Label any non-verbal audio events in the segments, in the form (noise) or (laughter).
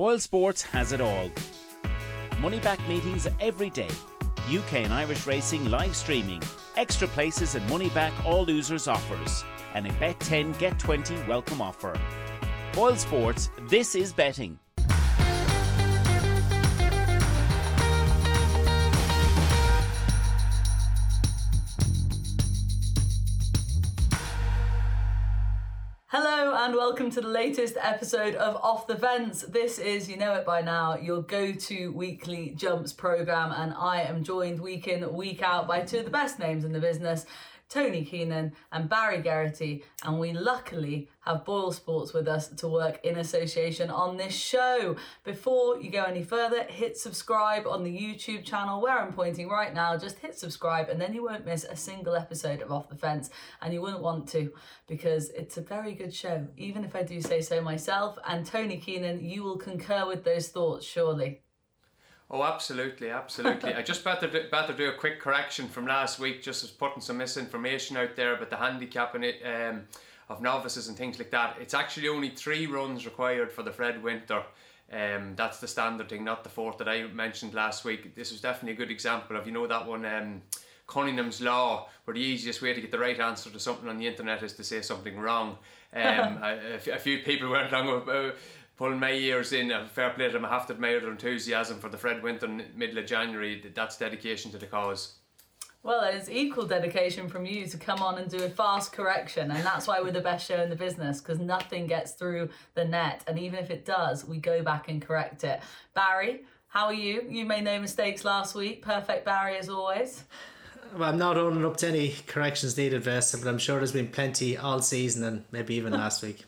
Boyle Sports has it all. Money back meetings every day. UK and Irish racing live streaming. Extra places and money back all losers offers. And a bet 10 get 20 welcome offer. Boyle Sports, this is betting. And welcome to the latest episode of Off the Fence. This is, you know it by now, your go to weekly jumps program, and I am joined week in, week out by two of the best names in the business. Tony Keenan and Barry Geraghty, and we luckily have Boyle Sports with us to work in association on this show. Before you go any further, hit subscribe on the YouTube channel where I'm pointing right now. Just hit subscribe, and then you won't miss a single episode of Off the Fence, and you wouldn't want to because it's a very good show, even if I do say so myself. And Tony Keenan, you will concur with those thoughts, surely. Oh, absolutely, absolutely. I just better do, better do a quick correction from last week, just as putting some misinformation out there about the handicapping it, um, of novices and things like that. It's actually only three runs required for the Fred Winter. Um, that's the standard thing, not the fourth that I mentioned last week. This was definitely a good example of, you know, that one. Um, Cunningham's law, where the easiest way to get the right answer to something on the internet is to say something wrong. Um, (laughs) a, a, few people went wrong about pulling my ears in. A fair play to them. I have to admire their enthusiasm for the Fred Winter middle of January. That's dedication to the cause. Well, it's equal dedication from you to come on and do a fast correction, and that's why we're the best show in the business because nothing gets through the net, and even if it does, we go back and correct it. Barry, how are you? You made no mistakes last week. Perfect, Barry, as always. Well, I'm not owning up to any corrections needed, Vesta, but I'm sure there's been plenty all season and maybe even last week.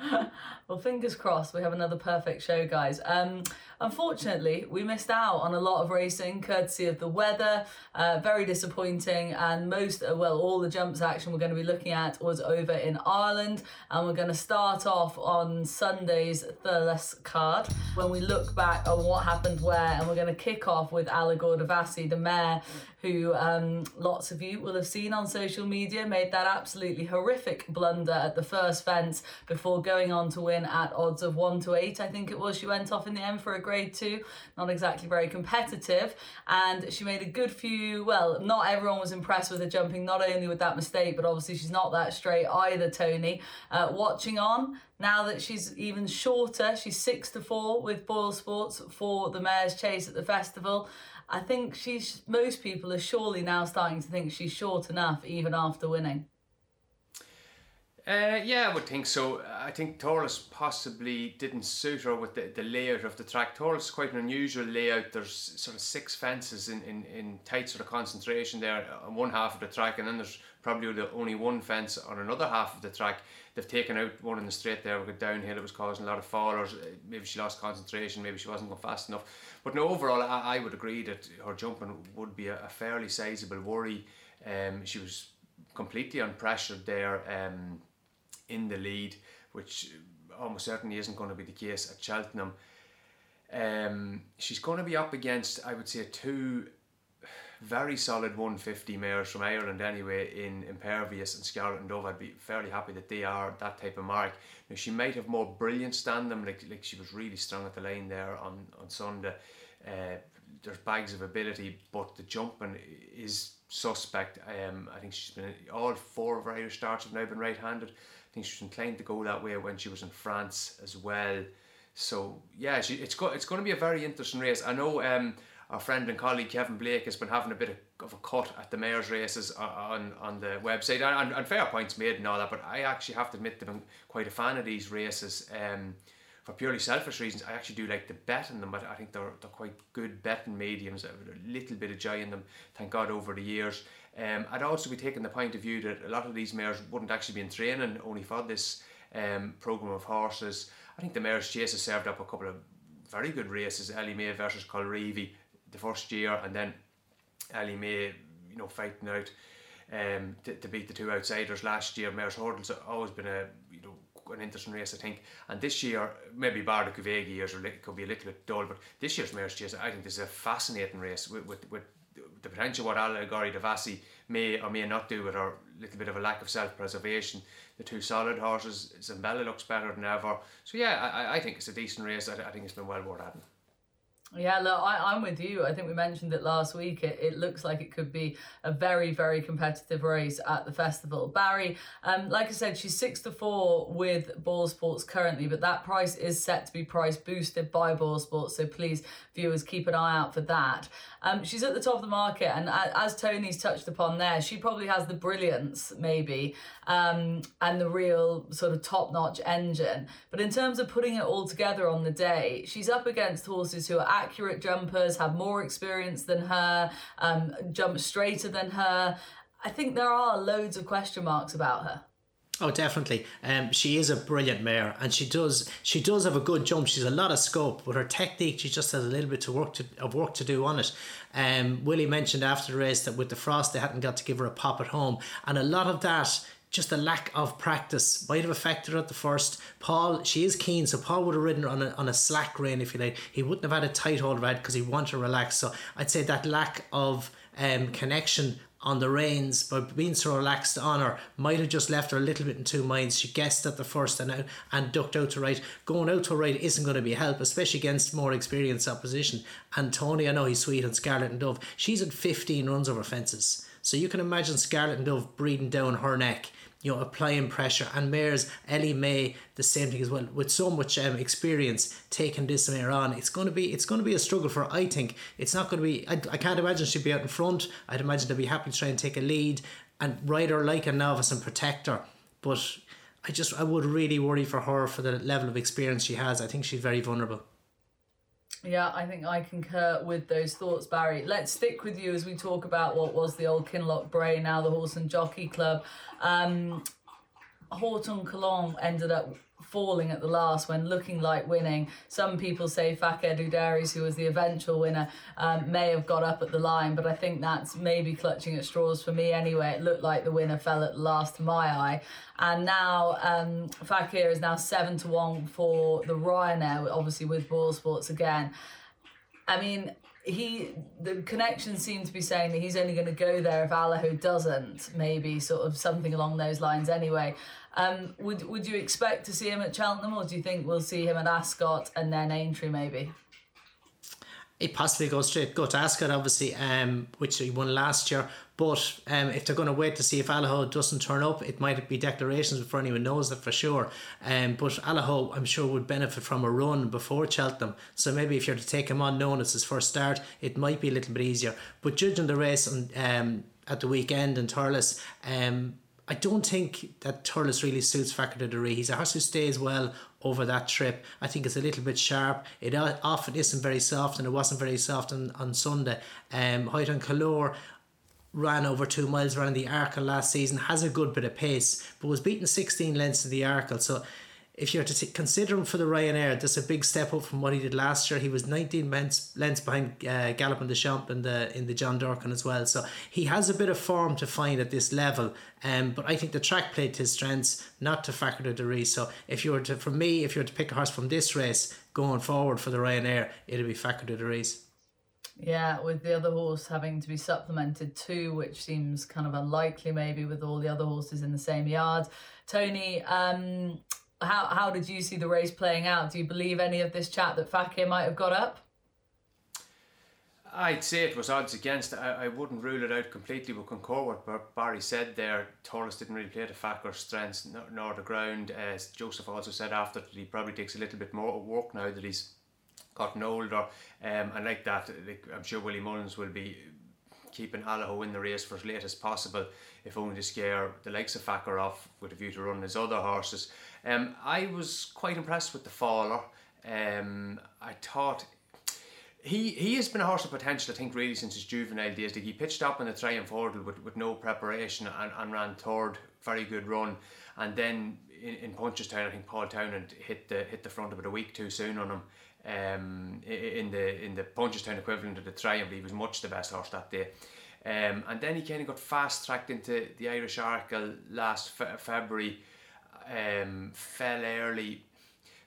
(laughs) well, fingers crossed, we have another perfect show, guys. Um, unfortunately, we missed out on a lot of racing courtesy of the weather. Uh, very disappointing, and most, uh, well, all the jumps action we're going to be looking at was over in Ireland, and we're going to start off on Sunday's Thurles card when we look back on what happened where, and we're going to kick off with Allegorie De Vassy, the mare who um, lots of you will have seen on social media, made that absolutely horrific blunder at the first fence before going on to win at odds of 1 to 8. I think it was. She went off in the end for a grade 2, not exactly very competitive. And she made a good few, well, not everyone was impressed with her jumping, not only with that mistake, but obviously she's not that straight either, Tony. Uh, watching on, now that she's even shorter, she's 6 to 4 with Boyle Sports for the Mares' Chase at the festival. I think she's most people are surely now starting to think she's short enough even after winning. Uh, yeah, I would think so. I think Thurles possibly didn't suit her with the, the layout of the track. Thurles is quite an unusual layout. There's sort of six fences in, in, in tight sort of concentration there on one half of the track, and then there's probably only one fence on another half of the track. They've taken out one in the straight there, with a downhill, it was causing a lot of fallers. Maybe she lost concentration, maybe she wasn't going fast enough. But no, overall, I, I would agree that her jumping would be a, a fairly sizable worry. Um, she was completely unpressured there um, in the lead, which almost certainly isn't going to be the case at Cheltenham. Um, she's going to be up against, I would say, two very solid 150 mares from Ireland anyway in Impervious and Scarlet and Dove. I'd be fairly happy that they are that type of mark. Now, she might have more brilliance than them, like, like she was really strong at the line there on, on Sunday. Uh, there's bags of ability, but the jumping is suspect. Um, I think she's been all four of her Irish starts have now been right-handed. I think she's inclined to go that way when she was in France as well. So yeah, she, it's go, it's going to be a very interesting race. I know um, our friend and colleague Kevin Blake has been having a bit of, of a cut at the mares' races on, on the website, and, and, fair points made and all that. But I actually have to admit that I'm quite a fan of these races. Um, for purely selfish reasons, I actually do like to bet in them. I think they're, they're quite good betting mediums. A little bit of joy in them, thank God, over the years. Um, I'd also be taking the point of view that a lot of these mares wouldn't actually be in training only for this um, program of horses. I think the mares' chase has served up a couple of very good races. Ellie May versus Colreevy the first year, and then Ellie May, you know, fighting out um, to, to beat the two outsiders last year. Mares Hurdles always been a you know an interesting race, I think. And this year, maybe bar the Kuvegi years could be a little bit dull, but this year's Mares Chase, I think this is a fascinating race with, with, with the potential what Allegorie De Vassy may or may not do with her little bit of a lack of self preservation. The two solid horses, Zambella looks better than ever. So yeah, I, I think it's a decent race. I, I think it's been well worth having. Yeah, look, I, I'm with you. I think we mentioned it last week. It, it looks like it could be a very, very competitive race at the festival. Barry, um, like I said, she's six to four with BoyleSports currently, but that price is set to be price boosted by BoyleSports. So please, viewers, keep an eye out for that. Um, she's at the top of the market, and as Tony's touched upon there, she probably has the brilliance, maybe, um, and the real sort of top notch engine. But in terms of putting it all together on the day, she's up against horses who are accurate jumpers, have more experience than her, um, jump straighter than her. I think there are loads of question marks about her. Oh, definitely. Um, she is a brilliant mare, and she does she does have a good jump. She's a lot of scope, but her technique she just has a little bit to work to of work to do on it. Um, Willie mentioned after the race that with the frost they hadn't got to give her a pop at home, and a lot of that just a lack of practice might have affected her at the first. Paul, she is keen, so Paul would have ridden on a, on a slack rein, if you like. He wouldn't have had a tight hold it because he wanted to relax. So I'd say that lack of um, connection on the reins, but being so relaxed on her might have just left her a little bit in two minds. She guessed at the first and out and ducked out to right. Going out to right isn't going to be a help, especially against more experienced opposition. And Tony, I know he's sweet on Scarlet and Dove. She's at 15 runs over fences. So you can imagine Scarlet and Dove breathing down her neck you know, applying pressure. And Mayors, Ellie May, the same thing as well. With so much um, experience taking this mare on, it's going to be it's going to be a struggle for. I think it's not going to be. I, I can't imagine she'd be out in front. I'd imagine they'd be happy to try and take a lead and ride her like a novice and protect her. But I just I would really worry for her for the level of experience she has. I think she's very vulnerable. Yeah, I think I concur with those thoughts, Barry. Let's stick with you as we talk about what was the old Kinloch Brae, now the Horse and Jockey Club. Um, Haut En Couleurs ended up falling at the last when looking like winning. Some people say Fakir D'Oudairies, who was the eventual winner, um, may have got up at the line, but I think that's maybe clutching at straws for me anyway. It looked like the winner fell at the last to my eye. And now um, Fakir is now 7 to 1 for the Ryanair, obviously with BoyleSports again. I mean, he the connection seemed to be saying that he's only going to go there if Allaho doesn't, maybe sort of something along those lines. Anyway, um, would would you expect to see him at Cheltenham, or do you think we'll see him at Ascot and then Aintree maybe? It possibly goes straight go to Ascot, obviously, um, which he won last year. But um, if they're going to wait to see if Allaho doesn't turn up, it might be declarations before anyone knows that for sure. Um, but Allaho, I'm sure, would benefit from a run before Cheltenham. So maybe if you're to take him on known as his first start, it might be a little bit easier. But judging the race on, um, at the weekend in Thurles, um, I don't think that Thurles really suits Factor Fakir D'Oudairies. He's a horse who stays well over that trip. I think it's a little bit sharp. It often isn't very soft, and it wasn't very soft on, on Sunday. Um, Haut En Couleurs ran over two miles around the Arkle last season, has a good bit of pace, but was beaten 16 lengths in the Arkle. So if you're to consider him for the Ryanair, that's a big step up from what he did last year. He was 19 lengths, lengths behind uh, Galopin Des Champs in the in the John Durkan as well. So he has a bit of form to find at this level. Um, but I think the track played his strengths, not to Factor Fakir D'Oudairies. So if you were to, for me, if you were to pick a horse from this race going forward for the Ryanair, it'd be Factor Fakir D'Oudairies. Yeah, with the other horse having to be supplemented too, which seems kind of unlikely maybe with all the other horses in the same yard. Tony, um, how how did you see the race playing out? Do you believe any of this chat that Fakir might have got up? I'd say it was odds against. I, I wouldn't rule it out completely. But concur what Barry said there. Thurles didn't really play to Fakir's strengths nor, nor the ground. As Joseph also said after that he probably takes a little bit more work now that he's gotten older. Um, and like that, I'm sure Willie Mullins will be keeping Allaho in the race for as late as possible, if only to scare the likes of Fakir off with a view to run his other horses. Um, I was quite impressed with the faller. Um, I thought he he has been a horse of potential, I think, really since his juvenile days. Like he pitched up in the Triumph Hurdle with, with no preparation and, and ran third, very good run. And then in, in Punchestown, I think Paul Townend hit the hit the front it a week too soon on him. Um, in the in the Punchestown equivalent of the Triumph, he was much the best horse that day. Um, and then he kind of got fast tracked into the Irish Arkle last fe- February um, fell early,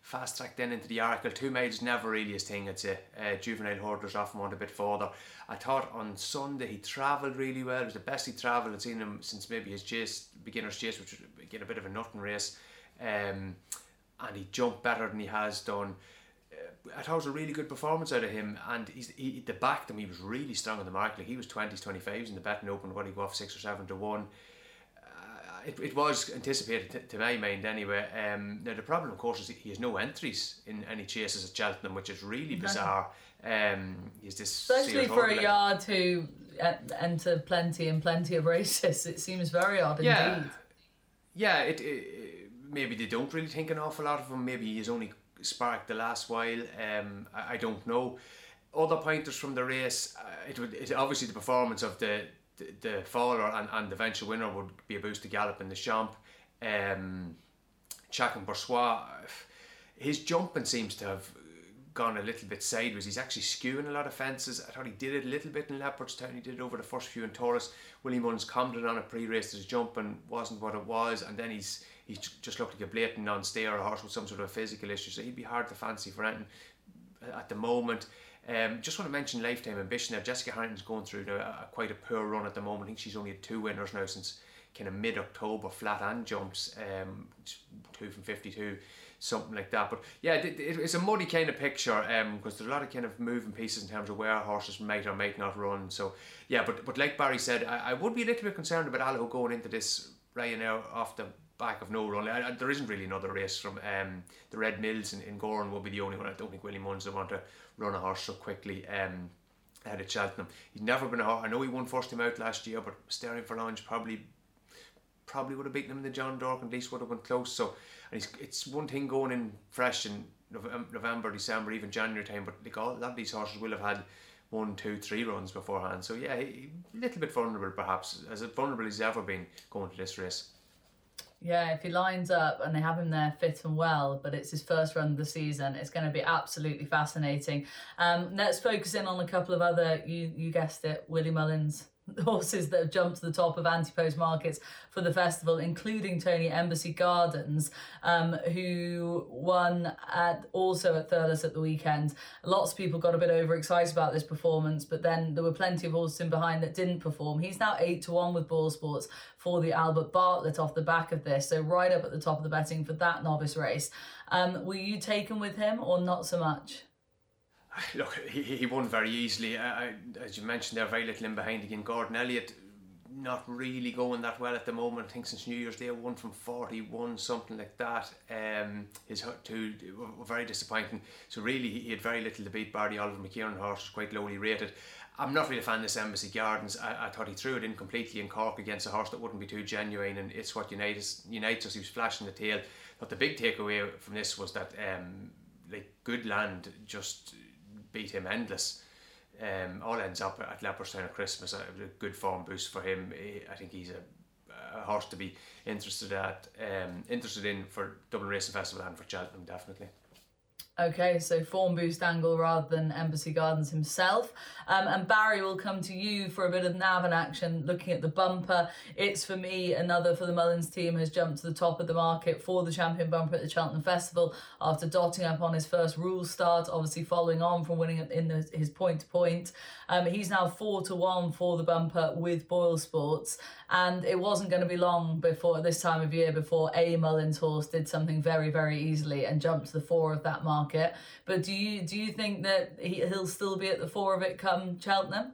fast track then into the Arkle. Two miles never really his thing, I'd say. Uh, juvenile hurdlers often want a bit further. I thought on Sunday he travelled really well. It was the best he travelled. I'd seen him since maybe his chase, beginner's chase, which was again a bit of a nothing race. Um, and he jumped better than he has done. Uh, I thought it was a really good performance out of him, and he's he, the back them he was really strong in the market. Like he was twenties, twenty fives in the betting open. What he go off six or seven to one. Uh, it, it was anticipated to, to my mind anyway. Um, now the problem, of course, is he has no entries in any chases at Cheltenham, which is really bizarre. Um, he's this especially for a yard who enter plenty and plenty of races. It seems very odd yeah. indeed. Yeah, it, it, maybe they don't really think an awful lot of him. Maybe he's only sparked the last while. Um, I, I don't know. Other pointers from the race, uh, it would it, obviously the performance of the the, faller and, and eventual winner would be a boost to Galopin Des Champs. Um, Chacun Pour Soi, his jumping seems to have gone a little bit sideways. He's actually skewing a lot of fences. I thought he did it a little bit in Leopardstown. He did it over the first few in Thurles. Willie Mullins commented on a pre-race his jumping wasn't what it was, and then he's he just looked like a blatant non-stayer, horse with some sort of physical issue. So he'd be hard to fancy for anything at the moment. Um, just want to mention lifetime ambition there. Jessica Harrington's going through a, a, quite a poor run at the moment. I think she's only had two winners now since kind of mid October, flat and jumps, um, two from 52 something like that. But yeah, it, it, it's a muddy kind of picture because um, there's a lot of kind of moving pieces in terms of where horses might or might not run. So yeah, but but like Barry said, I, I would be a little bit concerned about Allaho going into this Ryanair off the back of no run. I, I, there isn't really another race from um, the Red Mills in, in Gowran will be the only one. I don't think Willie Mullins will want to run a horse so quickly. Um, ahead of Cheltenham. He'd never been a horse. I know he won first time out last year, but Asterion Forlonge probably probably would have beaten him in the John Durkan at least would have been close. So and it's one thing going in fresh in November, December, even January time, but like all, a lot of these horses will have had one, two, three runs beforehand. So yeah, a little bit vulnerable perhaps, as vulnerable as he's ever been going to this race. Yeah, if he lines up and they have him there fit and well, but it's his first run of the season, it's going to be absolutely fascinating. Um, let's focus in on a couple of other, you, you guessed it, Willie Mullins (laughs) horses that have jumped to the top of anti-post markets for the festival, including Tony Embassy Gardens, um, who won at also at Thurles at the weekend. Lots of people got a bit overexcited about this performance, but then there were plenty of horses in behind that didn't perform. He's now eight to one with BoyleSports for the Albert Bartlett off the back of this, so right up at the top of the betting for that novice race. Um, were you taken with him or not so much? (laughs) Look, he, he won very easily. I, as you mentioned, there are very little in behind again. Gordon Elliott not really going that well at the moment. I think since New Year's Day, one from 41, something like that. Um, his two were very disappointing. So really, he had very little to beat. Barry Oliver McKiernan horse quite lowly rated. I'm not really a fan of this Embassy Gardens. I, I thought he threw it in completely in Cork against a horse that wouldn't be too genuine, and it's what unites unites us. He was flashing the tail. But the big takeaway from this was that um, like good land just beat him endless. Um, all ends up at Leopardstown at Christmas. A, a good form boost for him. I think he's a, a horse to be interested at, um, interested in for Dublin Racing Festival and for Cheltenham definitely. Okay, so form boost angle rather than Embassy Gardens himself. Um, and Barry will come to you for a bit of Navan action, looking at the bumper. It's for me, another for the Mullins team has jumped to the top of the market for the champion bumper at the Cheltenham Festival after dotting up on his first rule start, obviously following on from winning in the, his point to point. Um, he's now four to one for the bumper with BoyleSports, and it wasn't going to be long before this time of year before a Mullins horse did something very, very easily and jumped to the four of that market. But do you do you think that he, he'll still be at the four of it come Cheltenham?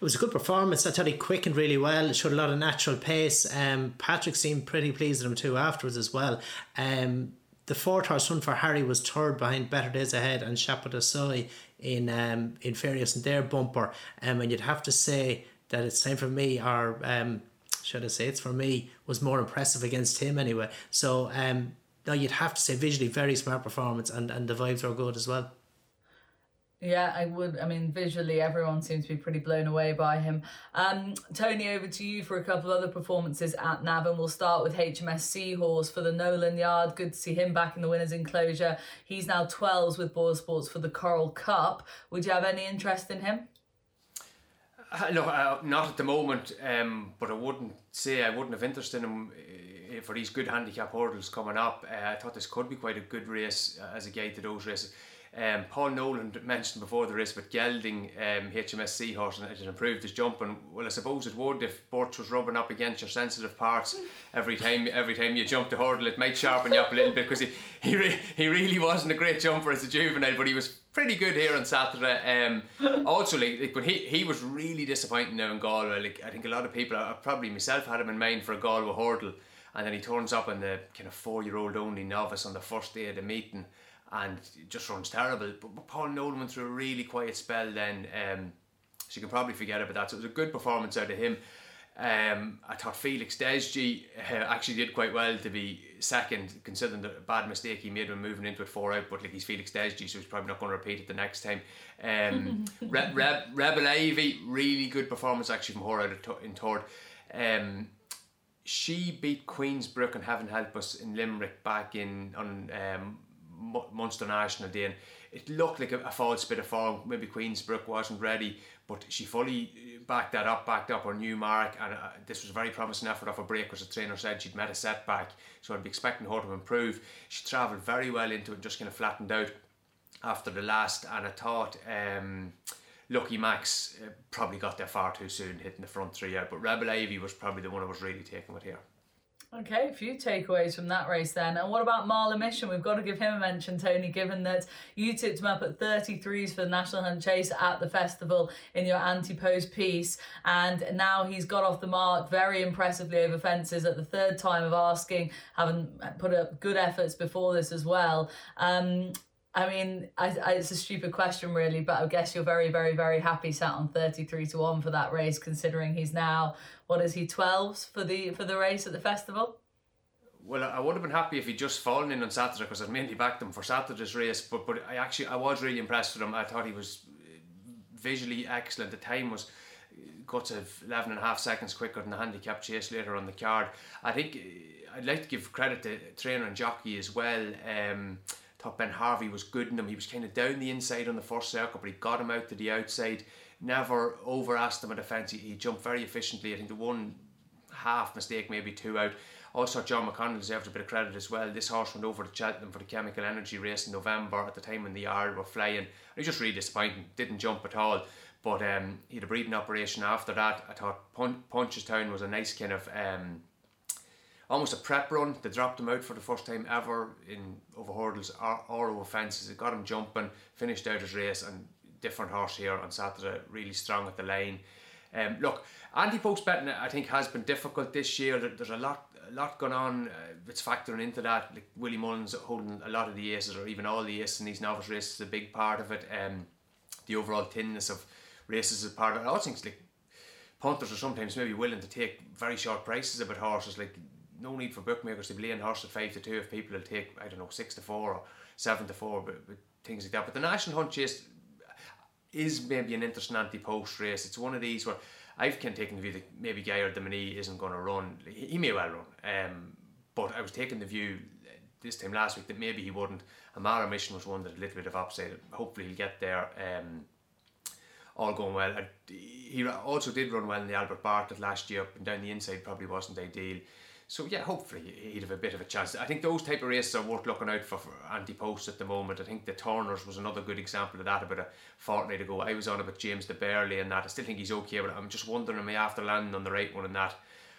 it was a good performance. I thought he quickened really well, showed a lot of natural pace. Um, Patrick seemed pretty pleased with him too afterwards as well. Um, the fourth horse run for Harry was third behind Better Days Ahead and Chapeau de Soy in um, in Farias and their bumper. Um, and you'd have to say that it's time for me, or um, should I say it's for me, was more impressive against him anyway. So um, now you'd have to say visually very smart performance and, and the vibes were good as well. Yeah, I would. I mean, visually, everyone seems to be pretty blown away by him. Um, Tony, over to you for a couple other performances at Navan. We'll start with HMS Seahorse for the Nolan Yard. Good to see him back in the winners' enclosure. He's now 12s with BoyleSports for the Coral Cup. Would you have any interest in him? Uh, no, uh, not at the moment. Um, but I wouldn't say I wouldn't have interest in him eh, for these good handicap hurdles coming up. Uh, I thought this could be quite a good race uh, as a gate to those races. Um, Paul Nolan mentioned before the race with Gelding um, HMS Seahorse and it improved his jumping. Well, I suppose it would if Birch was rubbing up against your sensitive parts every time every time you jump the hurdle. It might sharpen you up a little bit because he he, re- he really wasn't a great jumper as a juvenile, but he was pretty good here on Saturday. Um, also, like, like when he he was really disappointing now in Galway. Like I think a lot of people, uh, probably myself, had him in mind for a Galway hurdle, and then he turns up in the kind of four year old only novice on the first day of the meeting and just runs terrible. But, but Paul Nolan went through a really quiet spell then, um, so you can probably forget about that. So it was a good performance out of him. Um, I thought Felix Desjy uh, actually did quite well to be second, considering the bad mistake he made when moving into it four out. But like he's Felix Desjy, so he's probably not going to repeat it the next time. Um, (laughs) Re- Re- Rebel Ivy, really good performance actually from her out in third. Um, she beat Queensbrook and Heaven Help Us in Limerick back in on um, Munster National Day. And it looked like a, a, false bit of form. Maybe Queensbrook wasn't ready, but she fully backed that up, backed up her new mark. And uh, this was a very promising effort off a break, because the trainer said she'd met a setback. So I'd be expecting her to improve. She travelled very well into it, just kind of flattened out after the last. And I thought. Um, Lucky Max uh, probably got there far too soon, hitting the front three out. But Rebel Ivy was probably the one I was really taking with here. Okay, a few takeaways from that race then. And what about Mahler Mission? We've got to give him a mention, Tony, given that you tipped him up at 33s for the National Hunt Chase at the festival in your anti-post piece. And now he's got off the mark very impressively over fences at the third time of asking, having put up good efforts before this as well. Um, I mean, I, I, it's a stupid question, really, but I guess you're very, very, very happy sat on 33 to 1 for that race, considering he's now, what is he, 12s for the for the race at the festival? Well, I would have been happy if he'd just fallen in on Saturday because I'd mainly backed him for Saturday's race. But but I actually I was really impressed with him. I thought he was uh, visually excellent. The time was uh, got to 11 and a half seconds quicker than the handicap chase later on the card. I think uh, I'd like to give credit to trainer and jockey as well. Um, thought Ben Harvey was good in him. He was kind of down the inside on the first circle, but he got him out to the outside. Never over asked him at defence. He, he jumped very efficiently. I think the one half mistake, maybe two out. Also, John McConnell deserves a bit of credit as well. This horse went over to Cheltenham for the Chemical Energy race in November at the time when the yard were flying. He was just really disappointing. Didn't jump at all. But um, he had a breathing operation after that. I thought Pun- Punchestown was a nice kind of um, almost a prep run. They dropped him out for the first time ever in over hurdles or, over fences. It got him jumping, finished out his race, and different horse here on Saturday, really strong at the line. Um, look, anti-post betting I think has been difficult this year. There's a lot, a lot going on. Uh, factoring into that. Like Willie Mullins holding a lot of the aces, or even all the aces in these novice races, is a big part of it. Um, the overall thinness of races is part of it. I also think like punters are sometimes maybe willing to take very short prices about horses. Like no need for bookmakers to be laying horse at five to two if people will take I don't know six to four or seven to four, but, but things like that. But the national hunt chase is maybe an interesting anti-post race. It's one of these where I've kind of taken the view that maybe Gaillard Du Mesnil isn't going to run. He may well run, um, but I was taking the view this time last week that maybe he wouldn't. Mahler Mission was one that a little bit of upside. Hopefully he'll get there. Um, all going well. He also did run well in the Albert Bartlett last year, up and down the inside probably wasn't ideal. So yeah, hopefully he'd have a bit of a chance. I think those type of races are worth looking out for, for anti-post at the moment. I think the Turners was another good example of that about a fortnight ago. I was on about James Du Berlais and that. I still think he's okay, but I'm just wondering am I after landing on the right one in that.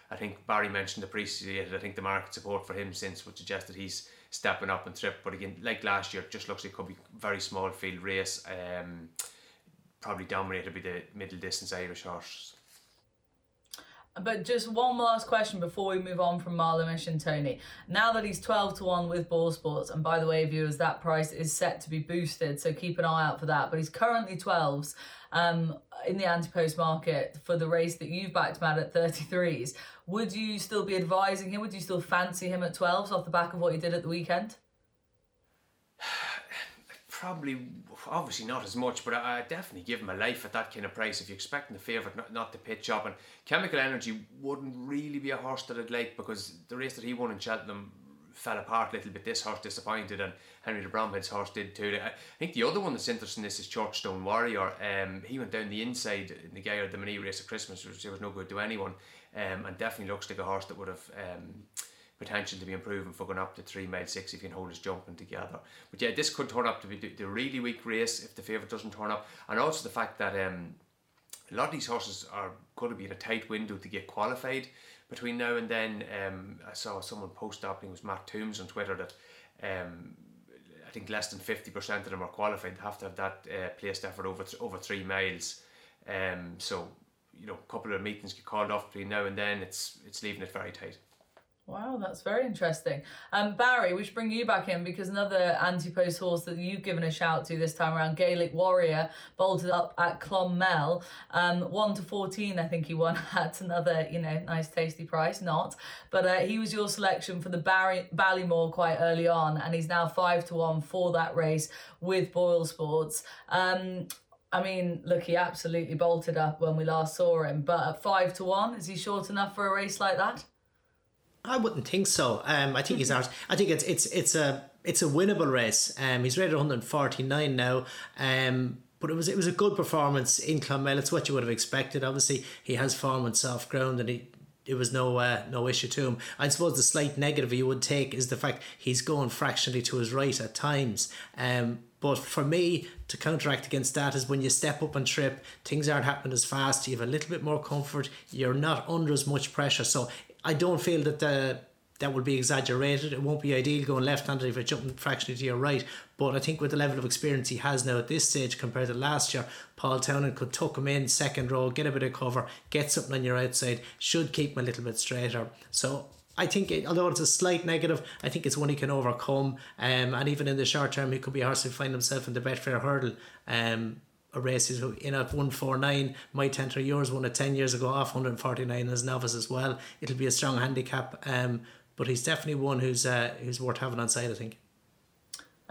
I think Barry mentioned appreciated. I think the market support for him since would suggest that he's stepping up and trip. But again, like last year, just looks like it could be very small field race. Um, probably dominated by the middle distance Irish horse. But just one last question before we move on from Mahler and Tony. Now that he's 12 to 1 with Boyle Sports, and by the way, viewers, that price is set to be boosted, so keep an eye out for that. But he's currently 12s um, in the anti post market for the race that you've backed him at at 33s. Would you still be advising him? Would you still fancy him at 12s off the back of what he did at the weekend? Probably obviously not as much, but I, I definitely give him a life at that kind of price. If you're expecting the favourite not, not to pitch up, and Chemical Energy wouldn't really be a horse that I'd like because the race that he won in Cheltenham fell apart a little bit. This horse disappointed, and Henry de Bromhead's horse did too. I think the other one that's interesting in this is Churchstown Warrior. Um, he went down the inside in the Gaillard Du Mesnil race at Christmas, which was no good to anyone, um, and definitely looks like a horse that would have. Um, potential to be improving for going up to three mile six if you can hold his jumping together. But yeah, this could turn up to be the, really weak race if the favourite doesn't turn up, and also the fact that um, a lot of these horses are going to be in a tight window to get qualified between now and then. Um, I saw someone post up, think it was Matt Tombs on Twitter, that um, I think less than 50% of them are qualified. They have to have that uh, placed effort over, th- over three miles. Um, so, you know, a couple of meetings get called off between now and then. It's, it's leaving it very tight. Wow, that's very interesting. Um, Barry, we should bring you back in because another anti-post horse that you've given a shout to this time around, Gaelic Warrior, bolted up at Clonmel, um, one to fourteen. I think he won (laughs) at another, you know, nice tasty price. Not, but uh, he was your selection for the Barry Ballymore quite early on, and he's now five to one for that race with Boyle Sports. Um, I mean, look, he absolutely bolted up when we last saw him, but at five to one, is he short enough for a race like that? I wouldn't think so. Um, I think he's ours. I think it's it's it's a it's a winnable race. Um, he's rated 149 now. Um, but it was it was a good performance in Clonmel. It's what you would have expected. Obviously, he has form on soft ground, and he it was no uh, no issue to him. I suppose the slight negative you would take is the fact he's going fractionally to his right at times. Um, but for me, to counteract against that is when you step up and trip, things aren't happening as fast. You have a little bit more comfort. You're not under as much pressure. So I don't feel that the that will be exaggerated. It won't be ideal going left-handed if you're jumping fractionally to your right. But I think with the level of experience he has now at this stage compared to last year, Paul Townend could tuck him in second row, get a bit of cover, get something on your outside, should keep him a little bit straighter. So I think, it, although it's a slight negative, I think it's one he can overcome. Um, and even in the short term, he could be hard to find himself in the Betfair hurdle. Um, a race he's in at 149 might enter yours one at 10 years ago off 149 as novice as well. It'll be a strong handicap um, but he's definitely one who's uh, who's worth having on side I think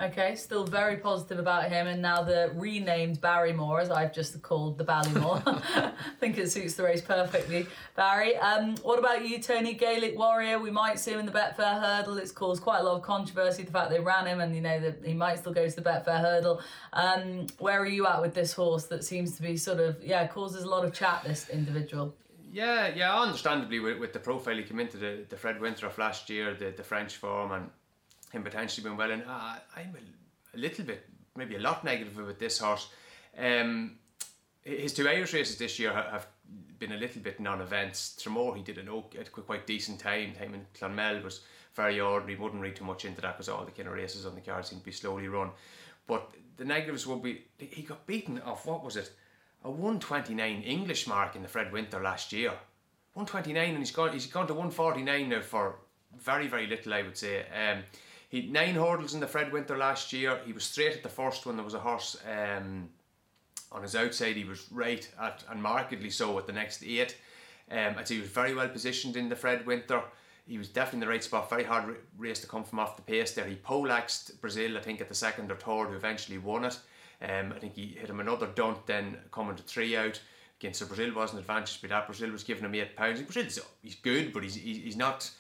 Okay, still very positive about him, and now the renamed Barrymore, as I've just called the Ballymore. (laughs) I think it suits the race perfectly. Barry, um, what about you, Tony Gaelic Warrior? We might see him in the Betfair Hurdle. It's caused quite a lot of controversy the fact they ran him, and you know that he might still go to the Betfair Hurdle. Um, where are you at with this horse that seems to be sort of yeah causes a lot of chat? This individual. Yeah, yeah, understandably with, with the profile he came into the, the Fred Winter last year, the, the French form, and him potentially being well. And I'm a, a, little bit, maybe a lot negative with this horse. Um, his two Irish races this year have been a little bit non-events. Tramore, he did an okay, quite decent time. Time in Clonmel was very ordinary. Wouldn't read too much into that because all the kind of races on the card seem to be slowly run. But the negatives will be he got beaten off what was it? A 129 English mark in the Fred Winter last year. 129 and he's gone he's gone to 149 now for very very little I would say. Um, he nine hurdles in the Fred Winter last year. He was straight at the first one. There was a horse um, on his outside. He was right at and markedly so at the next eight. Um, I'd say he was very well positioned in the Fred Winter. He was definitely in the right spot. Very hard race to come from off the pace there. He poleaxed Brazil, I think, at the second or third, who eventually won it. Um, I think he hit him another dunt, then coming to three out. Again, so Brazil wasn't advantaged by that. Brazil was giving him eight pounds. Brazil's he's good, but he's he's not.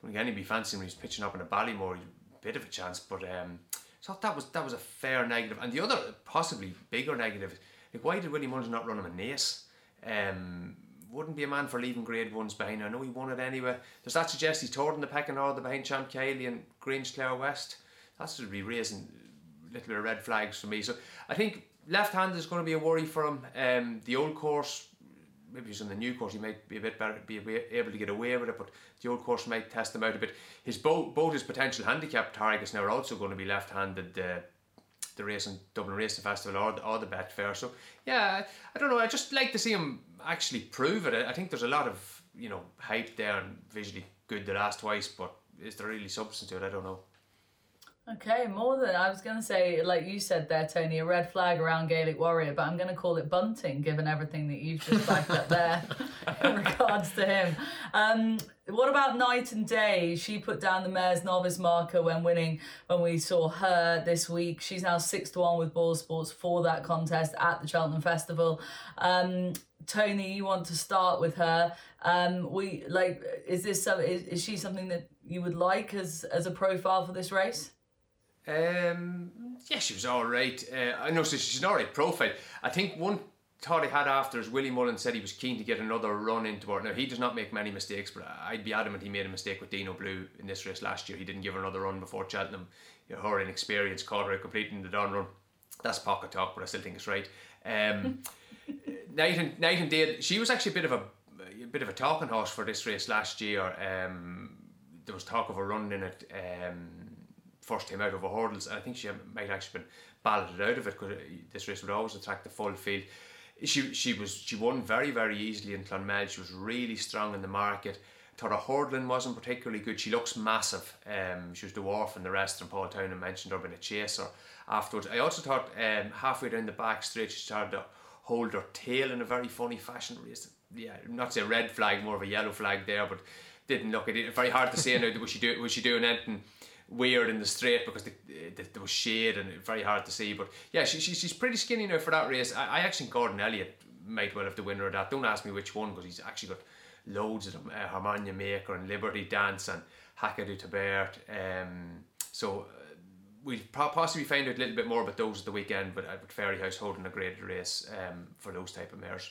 When you be fancy when he's pitching up in a Ballymore, bit of a chance, but um, so that was that was a fair negative. And the other possibly bigger negative, like why did Willie Mullins not run him a Naas? Um, wouldn't be a man for leaving grade ones behind. I know he won it anyway. Does that suggest he's third in the pecking order behind Champ Kiely and Grangeclare West? That's should be raising little bit of red flags for me. So I think left hand is going to be a worry for him. Um, the old course maybe he's on the new course, he might be a bit better, be able to get away with it. But the old course might test him out a bit. His both both his potential handicap targets now are also going to be left-handed. Uh, the race in Dublin Racing Festival or the, or the Betfair. So yeah, I don't know. I just like to see him actually prove it. I think there's a lot of you know hype there and visually good the last twice, but is there really substance to it? I don't know. Okay, more than I was going to say, like you said there, Tony, a red flag around Gaelic Warrior, but I'm going to call it bunting, given everything that you've just backed up there (laughs) in regards to him. Um, what about Night and Day? She put down the mares' novice marker when winning when we saw her this week. She's now six to one with BoyleSports for that contest at the Cheltenham Festival. Um, Tony, you want to start with her. Um, we like is this some, is, is she something that you would like as as a profile for this race? Um, yeah, she was all right. Uh, I know so she's an all right profile. I think one thought he had after is Willie Mullins said he was keen to get another run into it. Now he does not make many mistakes, but I'd be adamant he made a mistake with Dinoblue in this race last year. He didn't give her another run before Cheltenham. You know, her inexperience caught her completing the down run. That's pocket talk, but I still think it's right. Um, (laughs) Night and Night and Day, she was actually a bit of a, a bit of a talking horse for this race last year. Um, there was talk of her running in it um, first time out over hurdles. And I think she might actually been balloted out of it because this race would always attract the full field. She she was she won very very easily in Clonmel. She was really strong in the market. Thought her hurdling wasn't particularly good. She looks massive. Um, she was dwarfing the rest, and Paul Townend mentioned her being a chaser afterwards. I also thought um, halfway down the back straight she started to hold her tail in a very funny fashion. Yeah, not say red flag, more of a yellow flag there, but didn't look at it. Very hard to say now. (laughs) Was she do was she doing anything? Weird in the straight because the, the, there was shade and very hard to see. But yeah, she, she, she's pretty skinny now for that race. I, I actually Gordon Elliott might well have the winner of that. Don't ask me which one because he's actually got loads of them. Uh, Maker and Liberty Dance and Hackadoo Tabert. Um, so uh, we'll possibly find out a little bit more about those at the weekend. But, uh, but Fairyhouse holding a great race um, for those type of mares.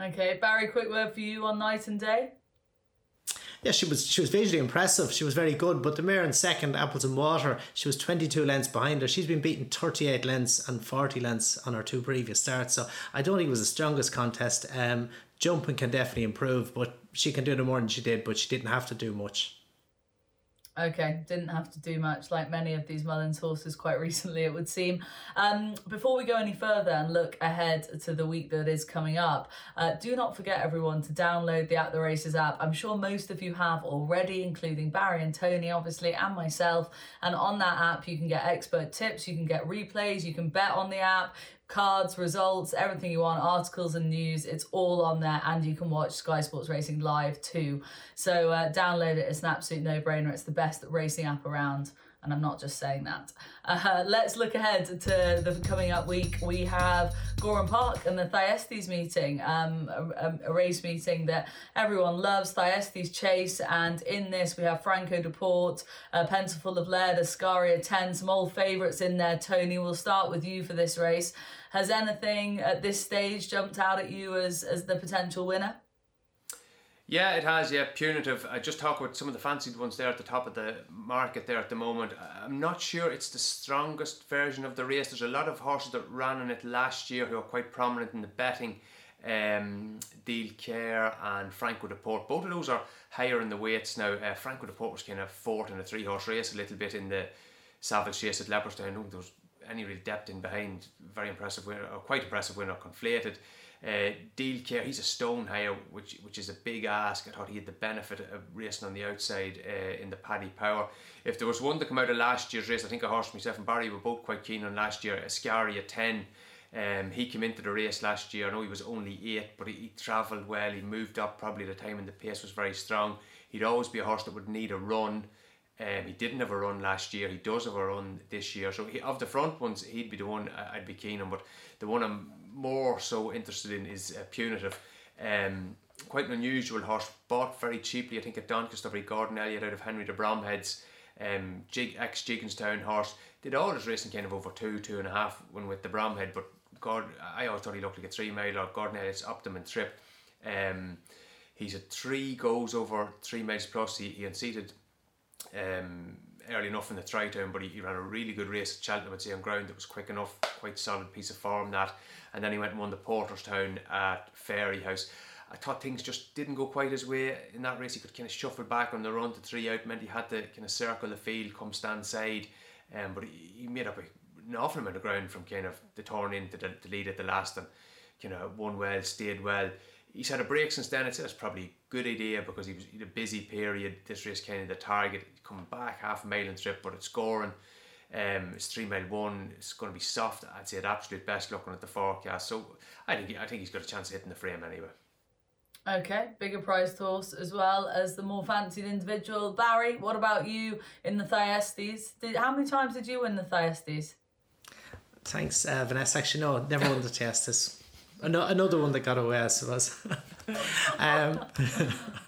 Okay, Barry, quick word for you on night and day yeah, she was she was visually impressive. She was very good. But the mare in second, Apples and Water, she was 22 lengths behind her. She's been beaten 38 lengths and 40 lengths on her two previous starts. So I don't think it was the strongest contest. Um, jumping can definitely improve, but she can do no more than she did. But she didn't have to do much. Okay, didn't have to do much like many of these Mullins horses quite recently, it would seem. Um, before we go any further and look ahead to the week that is coming up, uh, do not forget, everyone, to download the At the Races app. I'm sure most of you have already, including Barry and Tony, obviously, and myself. And on that app, you can get expert tips, you can get replays, you can bet on the app cards, results, everything you want, articles and news. It's all on there, and you can watch Sky Sports Racing live too. So uh, download it. It's an absolute no-brainer. It's the best racing app around. And I'm not just saying that. Uh, let's look ahead to the coming up week. We have Gowran Park and the Thyestes meeting, um, a, a, race meeting that everyone loves, Thyestes Chase. And in this, we have Franco de Port, a Pencil of Lead, Escaria Ten, some old favourites in there. Tony, we'll start with you for this race. Has anything at this stage jumped out at you as, as the potential winner? Yeah, it has. Yeah, punitive. I just talked about some of the fancied ones there at the top of the market there at the moment. I'm not sure it's the strongest version of the race. There's a lot of horses that ran in it last year who are quite prominent in the betting. Um, Deal Care and Franco de Port. Both of those are higher in the weights now. Uh, Franco de Port was kind of fourth in a three horse race a little bit in the Savage Chase at Leopardstown. There was any real depth in behind. Very impressive winner, or quite impressive winner, conflated. Uh, Deal Care, he's a stone higher, which which is a big ask. I thought he had the benefit of racing on the outside uh, in the Paddy Power. If there was one to come out of last year's race, I think a horse myself and Barry were both quite keen on last year. at 10. Um, he came into the race last year. I know he was only eight, but he, he travelled well. He moved up probably at the time, when the pace was very strong. He'd always be a horse that would need a run. Um, he didn't have a run last year. He does have a run this year. So he, of the front ones, he'd be the one I'd be keen on. But the one I'm more so interested in is uh, Punitive. Um, quite an unusual horse, bought very cheaply. I think at Doncaster Gordon Elliott out of Henry de Bromhead's um, Jig, ex Jigginstown horse. Did all his racing kind of over two, two and a half when with the Bromhead. But God, I always thought he looked like a three mile or Gordon Elliott's Optimum Trip. Um, he's a three goes over three miles plus. He, he unseated um, early enough in the Troytown, but he, he, ran a really good race at Cheltenham, I'd say, on ground that was quick enough, quite solid piece of form that. And then he went and won the Porterstown at Fairyhouse. I thought things just didn't go quite his way in that race. He could kind of shuffle back on the run to three out, meant he had to kind of circle the field, come stand side. Um, but he, he made up a, an awful amount of ground from kind of the turn in to the, the lead at the last and kind of won well, stayed well he's had a break since then. I'd say that's probably a good idea because he was in a busy period. This race kind of the target coming back half a mile and trip, but it's scoring. Um, it's three mile one. It's going to be soft. I'd say at absolute best looking at the forecast. So I think I think he's got a chance of hitting the frame anyway. Okay, bigger priced horse as well as the more fancied individual. Barry, what about you in the Thyestes? Did how many times did you win the Thyestes? Thanks, uh, Vanessa. Actually, no, never won the Thyestes. Another one that got away, I suppose. (laughs) um, (laughs)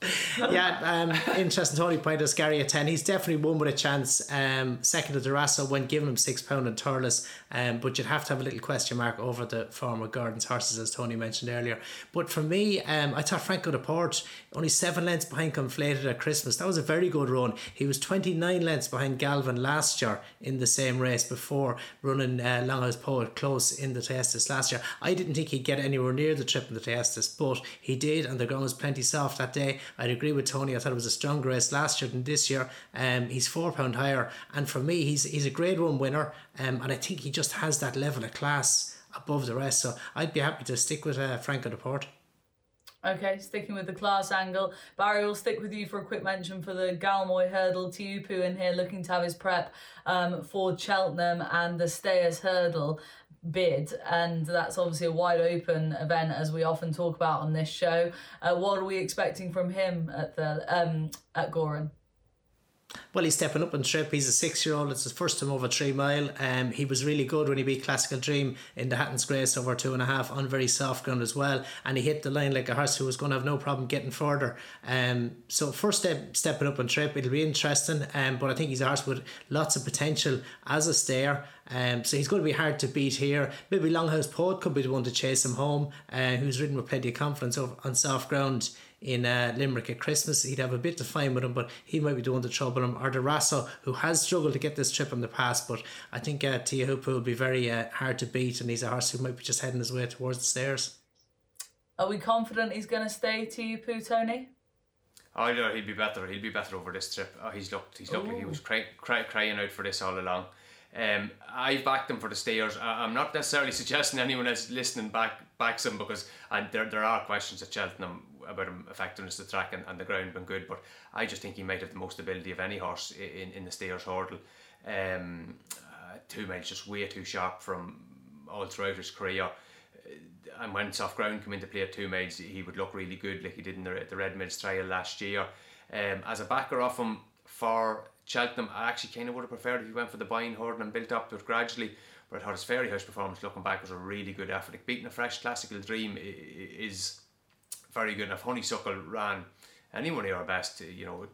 (laughs) yeah, um, interesting. Tony played Escaria Ten. He's definitely one with a chance. Um, second to Durasso when giving him £6 and Thurles. Um, but you'd have to have a little question mark over the former Gordon's horses, as Tony mentioned earlier. But for me, um, I thought Franco de Port, only seven lengths behind Conflated at Christmas. That was a very good run. He was 29 lengths behind Galvin last year in the same race before running uh, Longhouse Poet close in the Thyestes last year. I didn't think he'd get anywhere near the trip in the Thyestes, but he did, and the ground was plenty soft that day. I'd agree with Tony. I thought it was a stronger race last year than this year. Um, he's four pound higher, and for me, he's he's a Grade One winner. Um, and I think he just has that level of class above the rest. So I'd be happy to stick with uh, Franco de Port. Okay, sticking with the class angle, Barry will stick with you for a quick mention for the Galmoy hurdle. Teahupoo in here looking to have his prep um, for Cheltenham and the Stayers hurdle bid and that's obviously a wide open event as we often talk about on this show. Uh, what are we expecting from him at the um at Gowran well, he's stepping up on trip. He's a six year old. It's his first time over three mile. Um, he was really good when he beat Classical Dream in the Hatton's Grace over two and a half on very soft ground as well. And he hit the line like a horse who was going to have no problem getting further. Um, so first step stepping up on trip, it'll be interesting. Um, but I think he's a horse with lots of potential as a stayer. Um, so he's going to be hard to beat here. Maybe Longhouse Poet could be the one to chase him home, uh, who's ridden with plenty of confidence on soft ground in uh, Limerick at Christmas. He'd have a bit to find with him, but he might be doing the one to trouble him. Or Darasso, who has struggled to get this trip in the past, but I think uh, Teahupoo will be very uh, hard to beat, and he's a horse who might be just heading his way towards the stairs. Are we confident he's going to stay Tia Teahupoo, Tony? Oh no, he'll be better. He'll be better over this trip. Oh, he's looked. He's looked like he was cry, cry, crying out for this all along. Um, I've backed him for the stairs. I, am not necessarily (laughs) suggesting anyone else listening back backs him because and there there are questions at Cheltenham about effectiveness of the track and, and the ground been good, but I just think he might have the most ability of any horse in, in the stayers hurdle. Um, uh, two miles just way too sharp from all throughout his career. Uh, and when soft ground came into play at two miles, he would look really good, like he did in the, the Red Mills trial last year. Um, as a backer off him for Cheltenham, I actually kind of would have preferred if he went for the Boyne hurdle and built up to it gradually. But I thought his Fairyhouse performance looking back was a really good effort. Like beating a fresh classical dream is very good. And if Honeysuckle ran anyone here best, you know, it,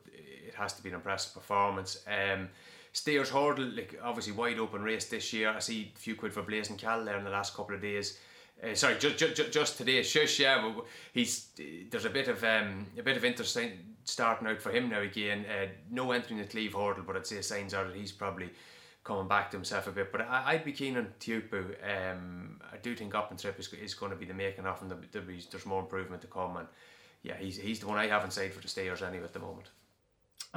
it, has to be an impressive performance. Um, Stayers Hurdle, like obviously wide open race this year. I see a few quid for Blazing Khal there in the last couple of days. Uh, sorry, just, just just today. Shush, yeah, he's there's a bit of um, a bit of interesting starting out for him now again. Uh, no entering the Cleeve hurdle, but I'd say signs are that he's probably coming back to himself a bit. But I, I'd be keen on Teahupoo. Um, I do think Up and Trip is, is going to be the making of, and there's more improvement to come. And yeah, he's he's the one I haven't side for the stayers anyway at the moment.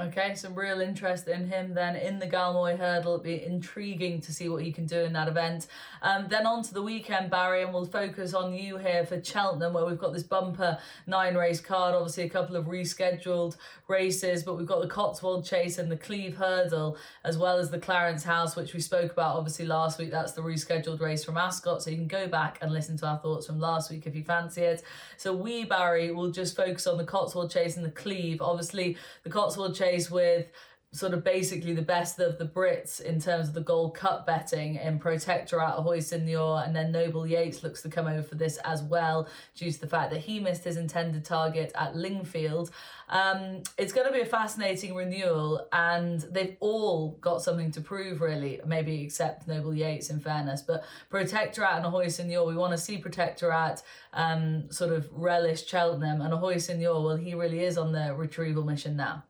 Okay, some real interest in him then in the Galmoy hurdle. It'll be intriguing to see what he can do in that event. Um, then on to the weekend, Barry, and we'll focus on you here for Cheltenham, where we've got this bumper nine race card. Obviously, a couple of rescheduled races, but we've got the Cotswold Chase and the Cleeve Hurdle, as well as the Clarence House, which we spoke about obviously last week. That's the rescheduled race from Ascot, so you can go back and listen to our thoughts from last week if you fancy it. So we, Barry, will just focus on the Cotswold Chase and the Cleeve. Obviously, the Cotswold Chase with sort of basically the best of the Brits in terms of the Gold Cup betting in Protectorat, Ahoy Senor, and then Noble Yeats looks to come over for this as well due to the fact that he missed his intended target at Lingfield. Um, it's going to be a fascinating renewal, and they've all got something to prove, really, maybe except Noble Yeats in fairness. But Protectorat and Ahoy Senor, we want to see Protectorat um, sort of relish Cheltenham, and Ahoy Senor, well, he really is on the retrieval mission now.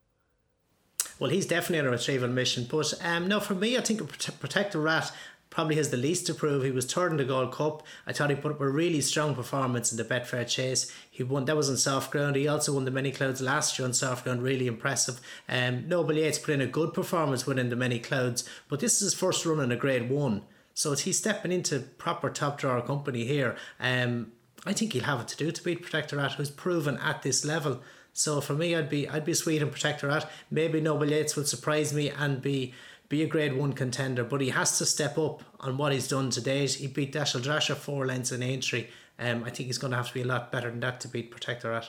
Well, he's definitely on a retrieval mission. But um, no, for me, I think Protectorat probably has the least to prove. He was third in the Gold Cup. I thought he put up a really strong performance in the Betfair Chase. He won that was on soft ground. He also won the Many Clouds last year on soft ground, really impressive. Um, Noble Yeats put in a good performance winning the Many Clouds, but this is his first run in a Grade One. So he's stepping into proper top drawer company here. Um, I think he'll have it to do to beat Protectorat, who's proven at this level. So for me, I'd be I'd be sweet and Protectorat. Maybe Noble Yeats would surprise me and be be a grade one contender, but he has to step up on what he's done to date. He beat Dashel Drasher four lengths in Aintree. Um, I think he's going to have to be a lot better than that to beat Protectorat.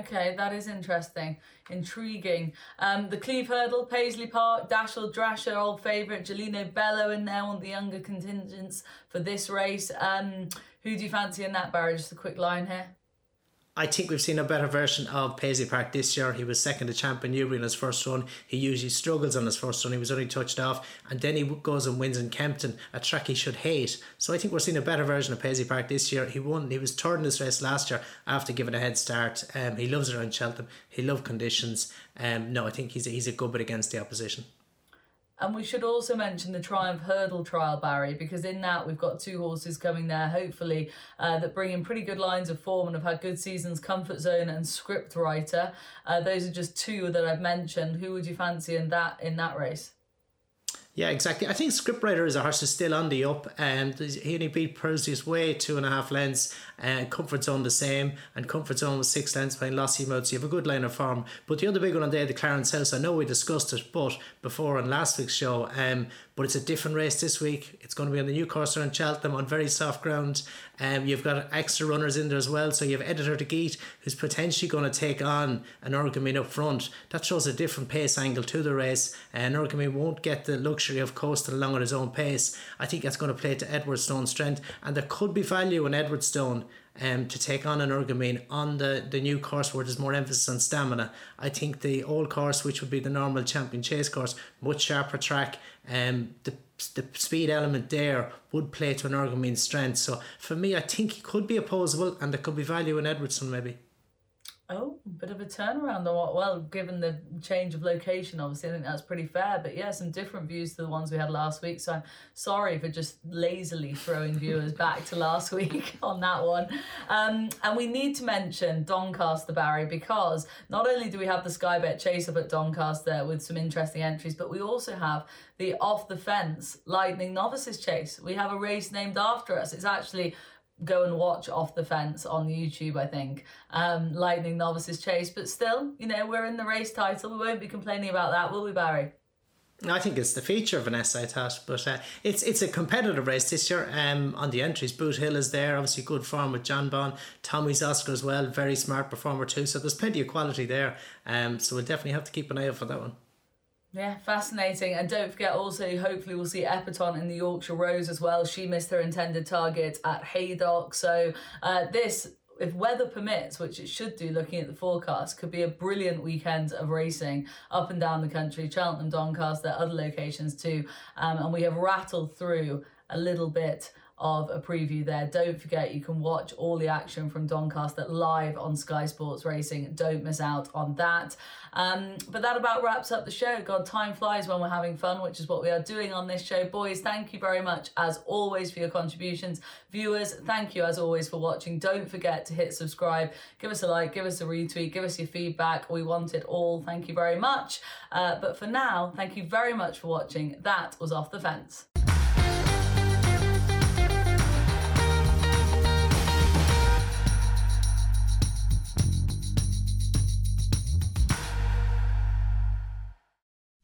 Okay, that is interesting, intriguing. Um, the Cleeve Hurdle, Paisley Park, Dashel Drasher, old favourite, Gelino Bello in there on the younger contingents for this race. Um, who do you fancy in that, Barry? Just a quick line here. I think we've seen a better version of Paisley Park this year. He was second to Champion Newbury in his first run. He usually struggles on his first run. He was only touched off, and then he goes and wins in Kempton, a track he should hate. So I think we're seeing a better version of Paisley Park this year. He won. He was third in this race last year after giving a head start. Um, he loves around Cheltenham. He loves conditions. Um, no, I think he's a, he's a good bit against the opposition. And we should also mention the Triumph Hurdle Trial, Barry, because in that we've got two horses coming there, hopefully, uh, that bring in pretty good lines of form and have had good seasons Comfort Zone and Scriptwriter. Uh, those are just two that I've mentioned. Who would you fancy in that in that race? Yeah, exactly. I think Scriptwriter is a horse is still on the up. and he only beat Percy's way two and a half lengths. And uh, Comfort Zone the same. And Comfort Zone was six lengths behind Lossiemouth. So you have a good line of form. But the other big one on there, the Clarence House, I know we discussed it but before on last week's show. Um, but it's a different race this week. It's going to be on the new course around Cheltenham on very soft ground. Um, you've got extra runners in there as well. So you have Editeur Du Gite, who's potentially going to take on Energumene up front. That shows a different pace angle to the race. And Energumene won't get the luxury of coasting along at his own pace. I think that's going to play to Edwardstone's strength. And there could be value in Edwardstone um, to take on Energumene on the, the new course where there's more emphasis on stamina. I think the old course, which would be the normal champion chase course, much sharper track, um, the the speed element there would play to Energumene's strength. So for me, I think he could be opposable and there could be value in Edwardstone maybe. Oh, a bit of a turnaround though. Well, given the change of location, obviously, I think that's pretty fair. But yeah, some different views to the ones we had last week. So I'm sorry for just lazily throwing viewers back to last (laughs) week on that one. Um, and we need to mention Doncaster Barry because not only do we have the Sky Bet Chase up at Doncaster with some interesting entries, but we also have the off the fence Lightning Novices Chase. We have a race named after us. It's actually go and watch Off the Fence on YouTube, I think. Um, Lightning Novices Chase, but still, you know, we're in the race title. We won't be complaining about that, will we, Barry? I think it's the feature of an SI thought, but uh, it's it's a competitive race this year. Um, on the entries, Boothill is there, obviously good form with Jonbon, Tommy's Oscar as well, very smart performer too. So there's plenty of quality there. Um, so we'll definitely have to keep an eye out for that one. Yeah, fascinating. And don't forget also, hopefully we'll see Epatante in the Yorkshire Rose as well. She missed her intended target at Haydock. So uh, this if weather permits, which it should do looking at the forecast, could be a brilliant weekend of racing up and down the country, Cheltenham, Doncaster, other locations too. Um, and we have rattled through a little bit of a preview there. Don't forget you can watch all the action from Doncaster live on Sky Sports Racing. Don't miss out on that. Um, but that about wraps up the show. God, time flies when we're having fun, which is what we are doing on this show. Boys, thank you very much as always for your contributions. Viewers, thank you as always for watching. Don't forget to hit subscribe, give us a like, give us a retweet, give us your feedback. We want it all. Thank you very much. Uh, but for now, thank you very much for watching. That was Off the Fence.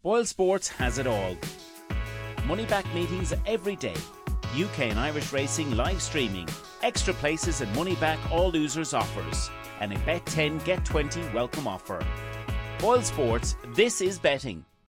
BoyleSports has it all. Money back meetings every day. UK and Irish racing live streaming. Extra places and money back all losers offers. And a bet 10 get 20 welcome offer. BoyleSports, this is betting.